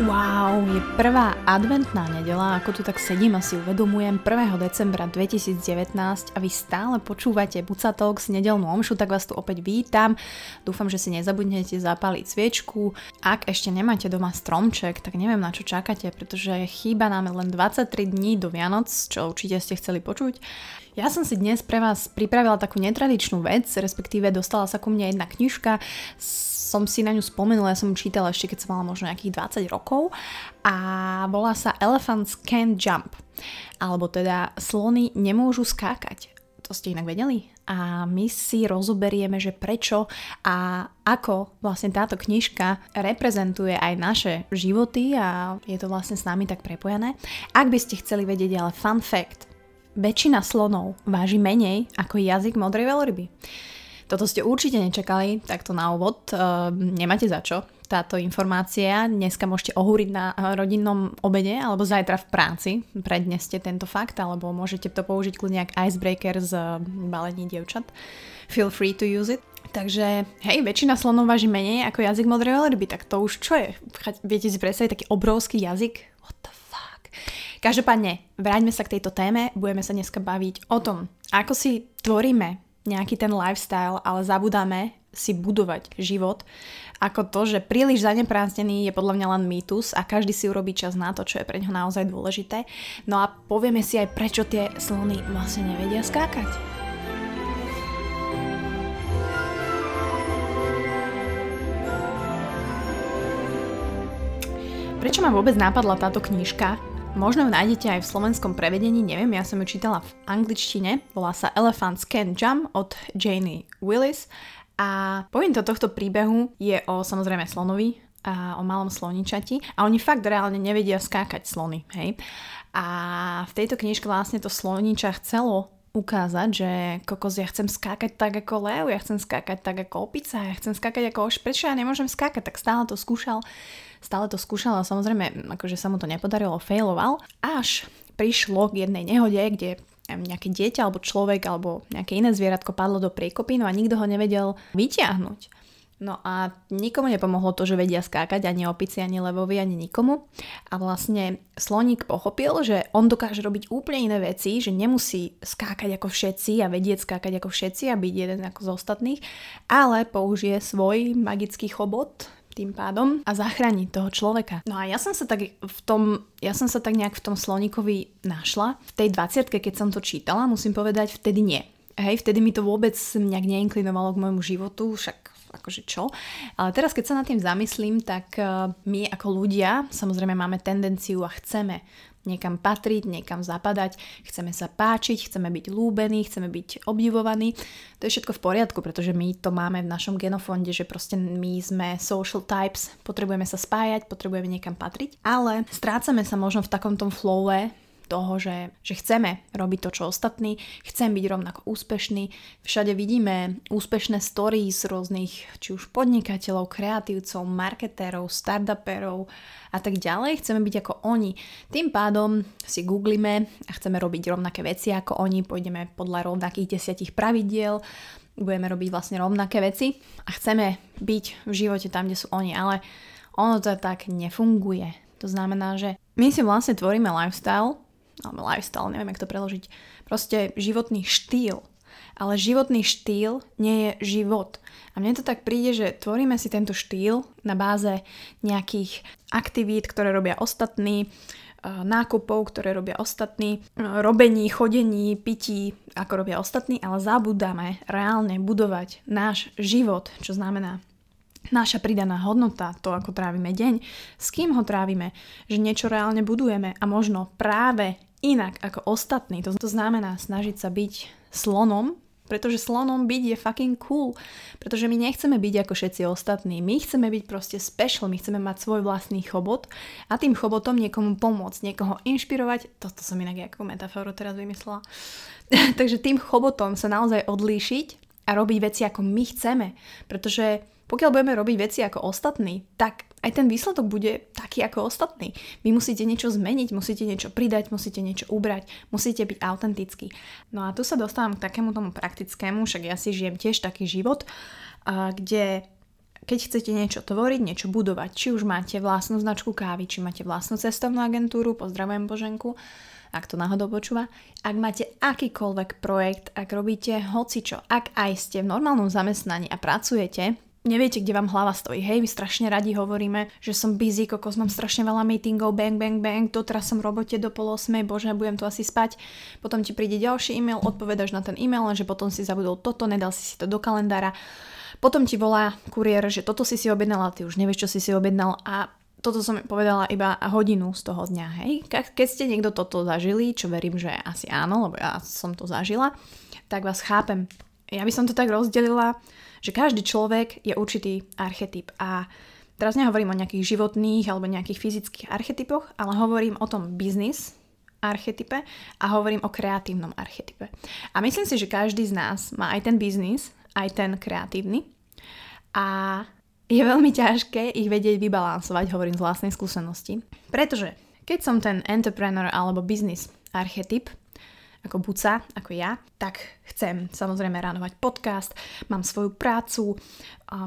Wow, je prvá adventná nedela, ako tu tak sedím a si uvedomujem 1. decembra 2019 a vy stále počúvate Bucatok s nedelnú omšu, tak vás tu opäť vítam. Dúfam, že si nezabudnete zapáliť sviečku. Ak ešte nemáte doma stromček, tak neviem na čo čakáte, pretože chýba nám len 23 dní do Vianoc, čo určite ste chceli počuť. Ja som si dnes pre vás pripravila takú netradičnú vec, respektíve dostala sa ku mne jedna knižka som si na ňu spomenula, ja som čítala ešte keď som mala možno nejakých 20 rokov a volá sa Elephants Can't Jump, alebo teda slony nemôžu skákať. To ste inak vedeli? A my si rozoberieme, že prečo a ako vlastne táto knižka reprezentuje aj naše životy a je to vlastne s nami tak prepojené. Ak by ste chceli vedieť, ale fun fact, väčšina slonov váži menej ako jazyk modrej veľryby. Toto ste určite nečakali, takto na úvod. Uh, nemáte za čo. Táto informácia dneska môžete ohúriť na rodinnom obede alebo zajtra v práci. Predneste tento fakt alebo môžete to použiť kľudne ako icebreaker z balení dievčat. Feel free to use it. Takže, hej, väčšina slonov váži menej ako jazyk modrej veľryby, tak to už čo je? Viete si predstaviť taký obrovský jazyk? What the fuck? Každopádne, vráťme sa k tejto téme, budeme sa dneska baviť o tom, ako si tvoríme nejaký ten lifestyle, ale zabudáme si budovať život, ako to, že príliš zaneprázdnený je podľa mňa len mýtus a každý si urobí čas na to, čo je pre ňo naozaj dôležité. No a povieme si aj, prečo tie slony vlastne nevedia skákať. Prečo ma vôbec napadla táto knižka? Možno ju nájdete aj v slovenskom prevedení, neviem, ja som ju čítala v angličtine, volá sa Elephants Can Jump od Janie Willis. A pointo tohto príbehu je o samozrejme slonovi, a o malom sloničati. A oni fakt reálne nevedia skákať slony, hej. A v tejto knižke vlastne to sloniča chcelo ukázať, že kokos, ja chcem skákať tak ako lev, ja chcem skákať tak ako opica, ja chcem skákať ako oš, prečo ja nemôžem skákať, tak stále to skúšal stále to skúšal a samozrejme, akože sa mu to nepodarilo, failoval, až prišlo k jednej nehode, kde nejaké dieťa alebo človek alebo nejaké iné zvieratko padlo do priekopy, no a nikto ho nevedel vyťahnuť. No a nikomu nepomohlo to, že vedia skákať, ani opici, ani levovi, ani nikomu. A vlastne sloník pochopil, že on dokáže robiť úplne iné veci, že nemusí skákať ako všetci a vedieť skákať ako všetci a byť jeden ako z ostatných, ale použije svoj magický chobot, tým pádom a zachrániť toho človeka. No a ja som sa tak v tom, ja som sa tak nejak v tom sloníkovi našla. V tej 20 keď som to čítala, musím povedať, vtedy nie. Hej, vtedy mi to vôbec nejak neinklinovalo k môjmu životu, však akože čo. Ale teraz, keď sa nad tým zamyslím, tak eh, my ako ľudia samozrejme máme tendenciu a chceme niekam patriť, niekam zapadať, chceme sa páčiť, chceme byť lúbení, chceme byť obdivovaní. To je všetko v poriadku, pretože my to máme v našom genofonde, že proste my sme social types, potrebujeme sa spájať, potrebujeme niekam patriť, ale strácame sa možno v takom tom flowe, toho, že, že chceme robiť to, čo ostatní, chcem byť rovnako úspešný. Všade vidíme úspešné stories rôznych, či už podnikateľov, kreatívcov, marketérov, startuperov a tak ďalej. Chceme byť ako oni. Tým pádom si googlíme a chceme robiť rovnaké veci ako oni, pôjdeme podľa rovnakých desiatich pravidiel, budeme robiť vlastne rovnaké veci a chceme byť v živote tam, kde sú oni, ale ono to tak nefunguje. To znamená, že my si vlastne tvoríme lifestyle, alebo lifestyle, neviem, jak to preložiť, proste životný štýl. Ale životný štýl nie je život. A mne to tak príde, že tvoríme si tento štýl na báze nejakých aktivít, ktoré robia ostatní, e, nákupov, ktoré robia ostatní, e, robení, chodení, pití, ako robia ostatní, ale zabudáme reálne budovať náš život, čo znamená naša pridaná hodnota, to ako trávime deň, s kým ho trávime, že niečo reálne budujeme a možno práve inak ako ostatní. To, znamená snažiť sa byť slonom, pretože slonom byť je fucking cool. Pretože my nechceme byť ako všetci ostatní. My chceme byť proste special, my chceme mať svoj vlastný chobot a tým chobotom niekomu pomôcť, niekoho inšpirovať. Toto som inak ako metaforu teraz vymyslela. Takže tým chobotom sa naozaj odlíšiť a robiť veci ako my chceme. Pretože pokiaľ budeme robiť veci ako ostatní, tak aj ten výsledok bude taký ako ostatný. Vy musíte niečo zmeniť, musíte niečo pridať, musíte niečo ubrať, musíte byť autentický. No a tu sa dostávam k takému tomu praktickému, však ja si žijem tiež taký život, kde keď chcete niečo tvoriť, niečo budovať, či už máte vlastnú značku kávy, či máte vlastnú cestovnú agentúru, pozdravujem Boženku, ak to náhodou počúva, ak máte akýkoľvek projekt, ak robíte hocičo, ak aj ste v normálnom zamestnaní a pracujete, neviete, kde vám hlava stojí. Hej, my strašne radi hovoríme, že som busy, kokos, mám strašne veľa meetingov, bang, bang, bang, doteraz som v robote do pol osmej, bože, budem tu asi spať. Potom ti príde ďalší e-mail, odpovedaš na ten e-mail, lenže potom si zabudol toto, nedal si si to do kalendára. Potom ti volá kuriér, že toto si si objednala, ty už nevieš, čo si si objednal a toto som povedala iba hodinu z toho dňa, hej. Keď ste niekto toto zažili, čo verím, že asi áno, lebo ja som to zažila, tak vás chápem. Ja by som to tak rozdelila, že každý človek je určitý archetyp a teraz nehovorím o nejakých životných alebo nejakých fyzických archetypoch, ale hovorím o tom biznis archetype a hovorím o kreatívnom archetype. A myslím si, že každý z nás má aj ten biznis, aj ten kreatívny a je veľmi ťažké ich vedieť vybalansovať, hovorím z vlastnej skúsenosti. Pretože keď som ten entrepreneur alebo business archetyp, ako buca, ako ja, tak chcem samozrejme ránovať podcast, mám svoju prácu,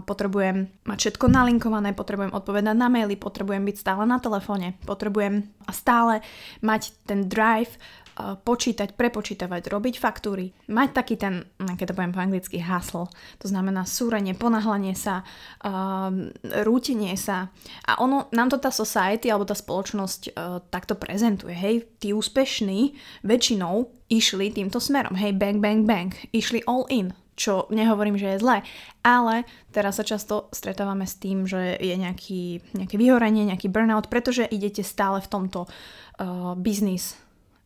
potrebujem mať všetko nalinkované, potrebujem odpovedať na maily, potrebujem byť stále na telefóne, potrebujem stále mať ten drive počítať, prepočítavať, robiť faktúry, mať taký ten, keď to poviem po anglicky, hustle, to znamená súrenie, ponahlanie sa, uh, rútenie sa. A ono, nám to tá society alebo tá spoločnosť uh, takto prezentuje, hej, tí úspešní väčšinou išli týmto smerom, hej, bang, bang, bang, išli all in, čo nehovorím, že je zlé, ale teraz sa často stretávame s tým, že je nejaký, nejaké vyhorenie, nejaký burnout, pretože idete stále v tomto uh, biznis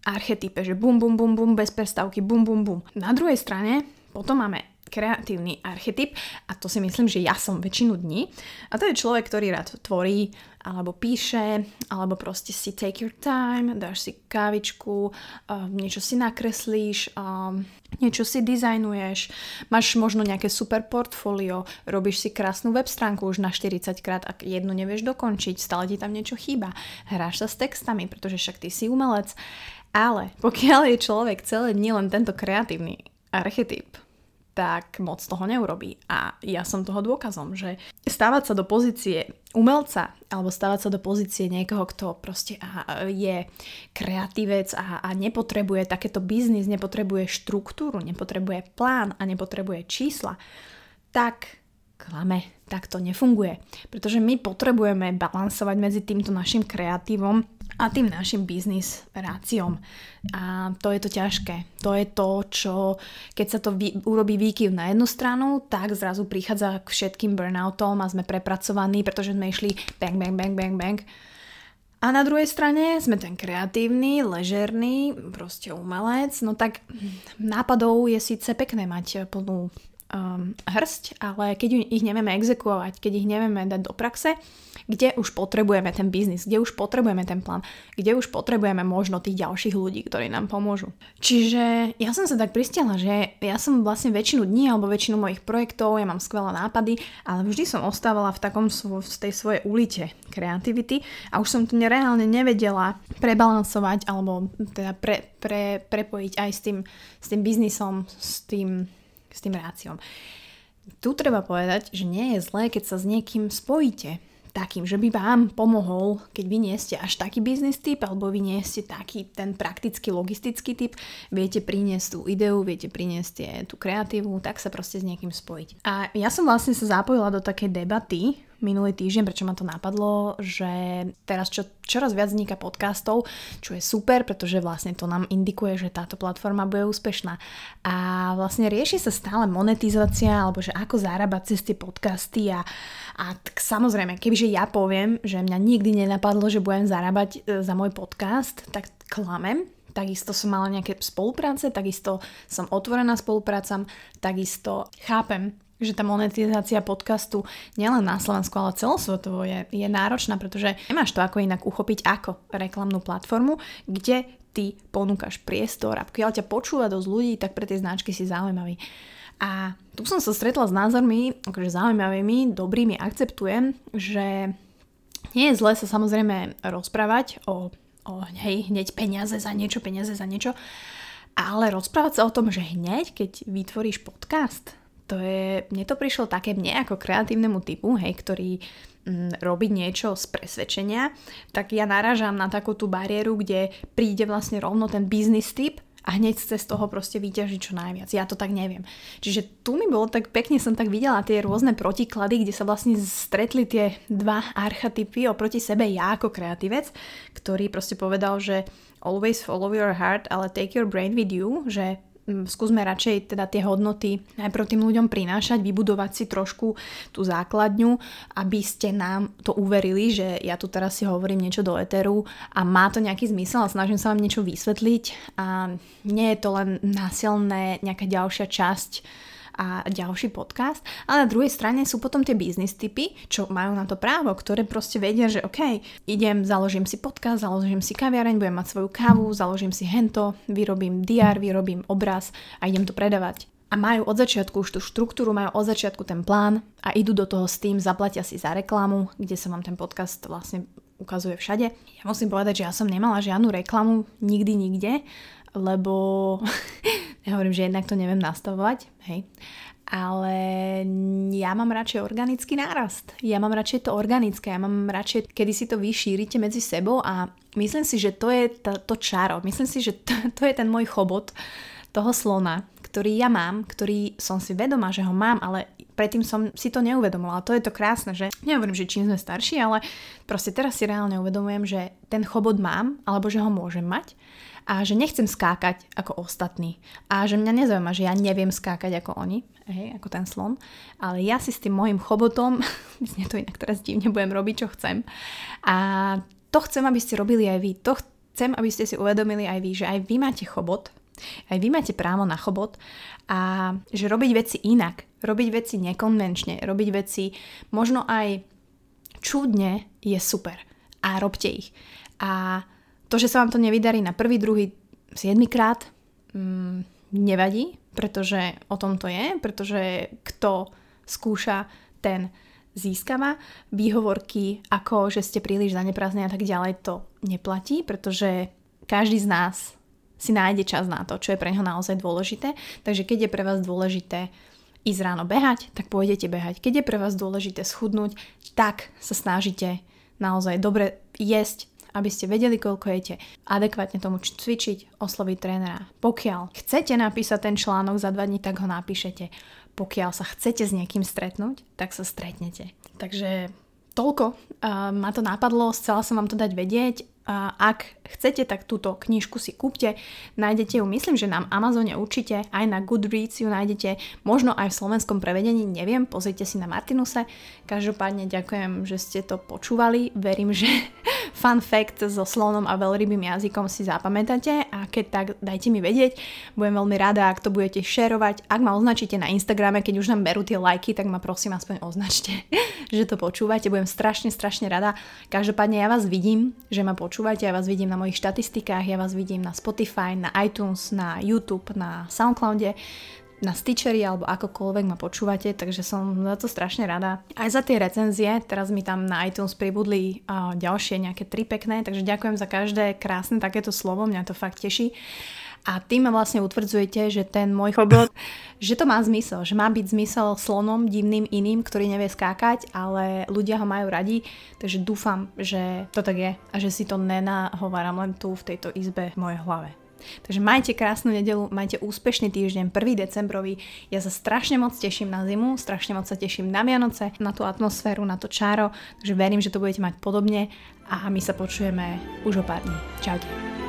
archetype, že bum, bum, bum, bum, bez prestávky, bum, bum, bum. Na druhej strane potom máme kreatívny archetyp a to si myslím, že ja som väčšinu dní. A to je človek, ktorý rád tvorí, alebo píše, alebo proste si take your time, dáš si kávičku, uh, niečo si nakreslíš, uh, niečo si dizajnuješ, máš možno nejaké super portfólio, robíš si krásnu web stránku už na 40 krát, ak jednu nevieš dokončiť, stále ti tam niečo chýba, hráš sa s textami, pretože však ty si umelec. Ale pokiaľ je človek celé dni len tento kreatívny archetyp, tak moc toho neurobí. A ja som toho dôkazom, že stávať sa do pozície umelca alebo stávať sa do pozície niekoho, kto proste je kreatívec a, a nepotrebuje takéto biznis, nepotrebuje štruktúru, nepotrebuje plán a nepotrebuje čísla, tak klame, tak to nefunguje. Pretože my potrebujeme balansovať medzi týmto našim kreatívom a tým našim biznis ráciom. A to je to ťažké. To je to, čo keď sa to vy, urobí výkyv na jednu stranu, tak zrazu prichádza k všetkým burnoutom a sme prepracovaní, pretože sme išli bang, bang, bang, bang, bang. A na druhej strane sme ten kreatívny, ležerný, proste umelec, no tak nápadov je síce pekné mať plnú um, hrsť, ale keď ich nevieme exekuovať, keď ich nevieme dať do praxe, kde už potrebujeme ten biznis, kde už potrebujeme ten plán, kde už potrebujeme možno tých ďalších ľudí, ktorí nám pomôžu. Čiže ja som sa tak pristiahla, že ja som vlastne väčšinu dní alebo väčšinu mojich projektov, ja mám skvelé nápady, ale vždy som ostávala v takom v tej svojej ulite kreativity a už som to reálne nevedela prebalansovať alebo teda pre, pre, prepojiť aj s tým, s tým biznisom, s tým s tým ráciom. Tu treba povedať, že nie je zlé, keď sa s niekým spojíte takým, že by vám pomohol, keď vy nie ste až taký biznis typ, alebo vy nie ste taký ten praktický, logistický typ, viete priniesť tú ideu, viete priniesť tú kreatívu, tak sa proste s niekým spojiť. A ja som vlastne sa zapojila do takej debaty minulý týždeň, prečo ma to napadlo, že teraz čo, čoraz viac vzniká podcastov, čo je super, pretože vlastne to nám indikuje, že táto platforma bude úspešná. A vlastne rieši sa stále monetizácia, alebo že ako zarábať cez tie podcasty a, a tak samozrejme, kebyže ja poviem, že mňa nikdy nenapadlo, že budem zarábať e, za môj podcast, tak klamem, takisto som mala nejaké spolupráce, takisto som otvorená spoluprácam, takisto chápem, že tá monetizácia podcastu nielen na Slovensku, ale celosvetovo je, je náročná, pretože nemáš to ako inak uchopiť ako reklamnú platformu, kde ty ponúkaš priestor a pokiaľ ťa počúva dosť ľudí, tak pre tie značky si zaujímavý. A tu som sa stretla s názormi, akože zaujímavými, dobrými, akceptujem, že nie je zlé sa samozrejme rozprávať o, o hej, hneď peniaze za niečo, peniaze za niečo, ale rozprávať sa o tom, že hneď, keď vytvoríš podcast, to je, mne to prišlo také mne ako kreatívnemu typu, hej, ktorý mm, robiť niečo z presvedčenia, tak ja narážam na takú tú bariéru, kde príde vlastne rovno ten business typ a hneď chce z toho proste vyťažiť čo najviac. Ja to tak neviem. Čiže tu mi bolo tak pekne, som tak videla tie rôzne protiklady, kde sa vlastne stretli tie dva archetypy oproti sebe ja ako kreatívec, ktorý proste povedal, že always follow your heart, ale take your brain with you, že skúsme radšej teda tie hodnoty najprv tým ľuďom prinášať, vybudovať si trošku tú základňu, aby ste nám to uverili, že ja tu teraz si hovorím niečo do eteru a má to nejaký zmysel a snažím sa vám niečo vysvetliť. A nie je to len násilné nejaká ďalšia časť a ďalší podcast. Ale na druhej strane sú potom tie biznis typy, čo majú na to právo, ktoré proste vedia, že OK, idem, založím si podcast, založím si kaviareň, budem mať svoju kávu, založím si hento, vyrobím DR, vyrobím obraz a idem to predávať a majú od začiatku už tú štruktúru, majú od začiatku ten plán a idú do toho s tým, zaplatia si za reklamu, kde sa vám ten podcast vlastne ukazuje všade. Ja musím povedať, že ja som nemala žiadnu reklamu nikdy nikde, lebo ja hovorím, že jednak to neviem nastavovať, hej, ale ja mám radšej organický nárast. Ja mám radšej to organické, ja mám radšej, kedy si to vy šírite medzi sebou a myslím si, že to je to, to čaro. Myslím si, že to, to je ten môj chobot toho slona, ktorý ja mám, ktorý som si vedomá, že ho mám, ale predtým som si to neuvedomovala. To je to krásne, že nehovorím, že čím sme starší, ale proste teraz si reálne uvedomujem, že ten chobot mám, alebo že ho môžem mať a že nechcem skákať ako ostatní. A že mňa nezaujíma, že ja neviem skákať ako oni, hej, ako ten slon, ale ja si s tým môjim chobotom, myslím, to inak teraz divne budem robiť, čo chcem. A to chcem, aby ste robili aj vy, to chcem, aby ste si uvedomili aj vy, že aj vy máte chobot, aj vy máte právo na chobot a že robiť veci inak, robiť veci nekonvenčne, robiť veci možno aj čudne je super a robte ich. A to, že sa vám to nevydarí na prvý, druhý, siedmikrát, mm, nevadí, pretože o tom to je, pretože kto skúša, ten získava. Výhovorky ako, že ste príliš zaneprázdne a tak ďalej, to neplatí, pretože každý z nás si nájde čas na to, čo je pre neho naozaj dôležité. Takže keď je pre vás dôležité ísť ráno behať, tak pôjdete behať. Keď je pre vás dôležité schudnúť, tak sa snažíte naozaj dobre jesť, aby ste vedeli, koľko jete, adekvátne tomu cvičiť, osloviť trénera. Pokiaľ chcete napísať ten článok za dva dní, tak ho napíšete. Pokiaľ sa chcete s niekým stretnúť, tak sa stretnete. Takže toľko uh, ma to napadlo, chcela som vám to dať vedieť a ak chcete, tak túto knižku si kúpte. Nájdete ju, myslím, že na Amazone určite, aj na Goodreads ju nájdete, možno aj v slovenskom prevedení, neviem, pozrite si na Martinuse. Každopádne ďakujem, že ste to počúvali. Verím, že fun fact so slonom a veľrybým jazykom si zapamätáte a keď tak, dajte mi vedieť. Budem veľmi rada, ak to budete šerovať. Ak ma označíte na Instagrame, keď už nám berú tie lajky, tak ma prosím aspoň označte, že to počúvate. Budem strašne, strašne rada. Každopádne ja vás vidím, že ma počúvate ja vás vidím na mojich štatistikách, ja vás vidím na Spotify, na iTunes, na YouTube, na Soundcloude, na Stitchery alebo akokoľvek ma počúvate, takže som za to strašne rada. Aj za tie recenzie, teraz mi tam na iTunes pribudli uh, ďalšie nejaké tri pekné, takže ďakujem za každé krásne takéto slovo, mňa to fakt teší a tým ma vlastne utvrdzujete, že ten môj chobot, že to má zmysel, že má byť zmysel slonom divným iným, ktorý nevie skákať, ale ľudia ho majú radi, takže dúfam, že to tak je a že si to nenahováram len tu v tejto izbe v mojej hlave. Takže majte krásnu nedelu, majte úspešný týždeň, 1. decembrový. Ja sa strašne moc teším na zimu, strašne moc sa teším na Vianoce, na tú atmosféru, na to čáro, takže verím, že to budete mať podobne a my sa počujeme už o pár dní. Čaute.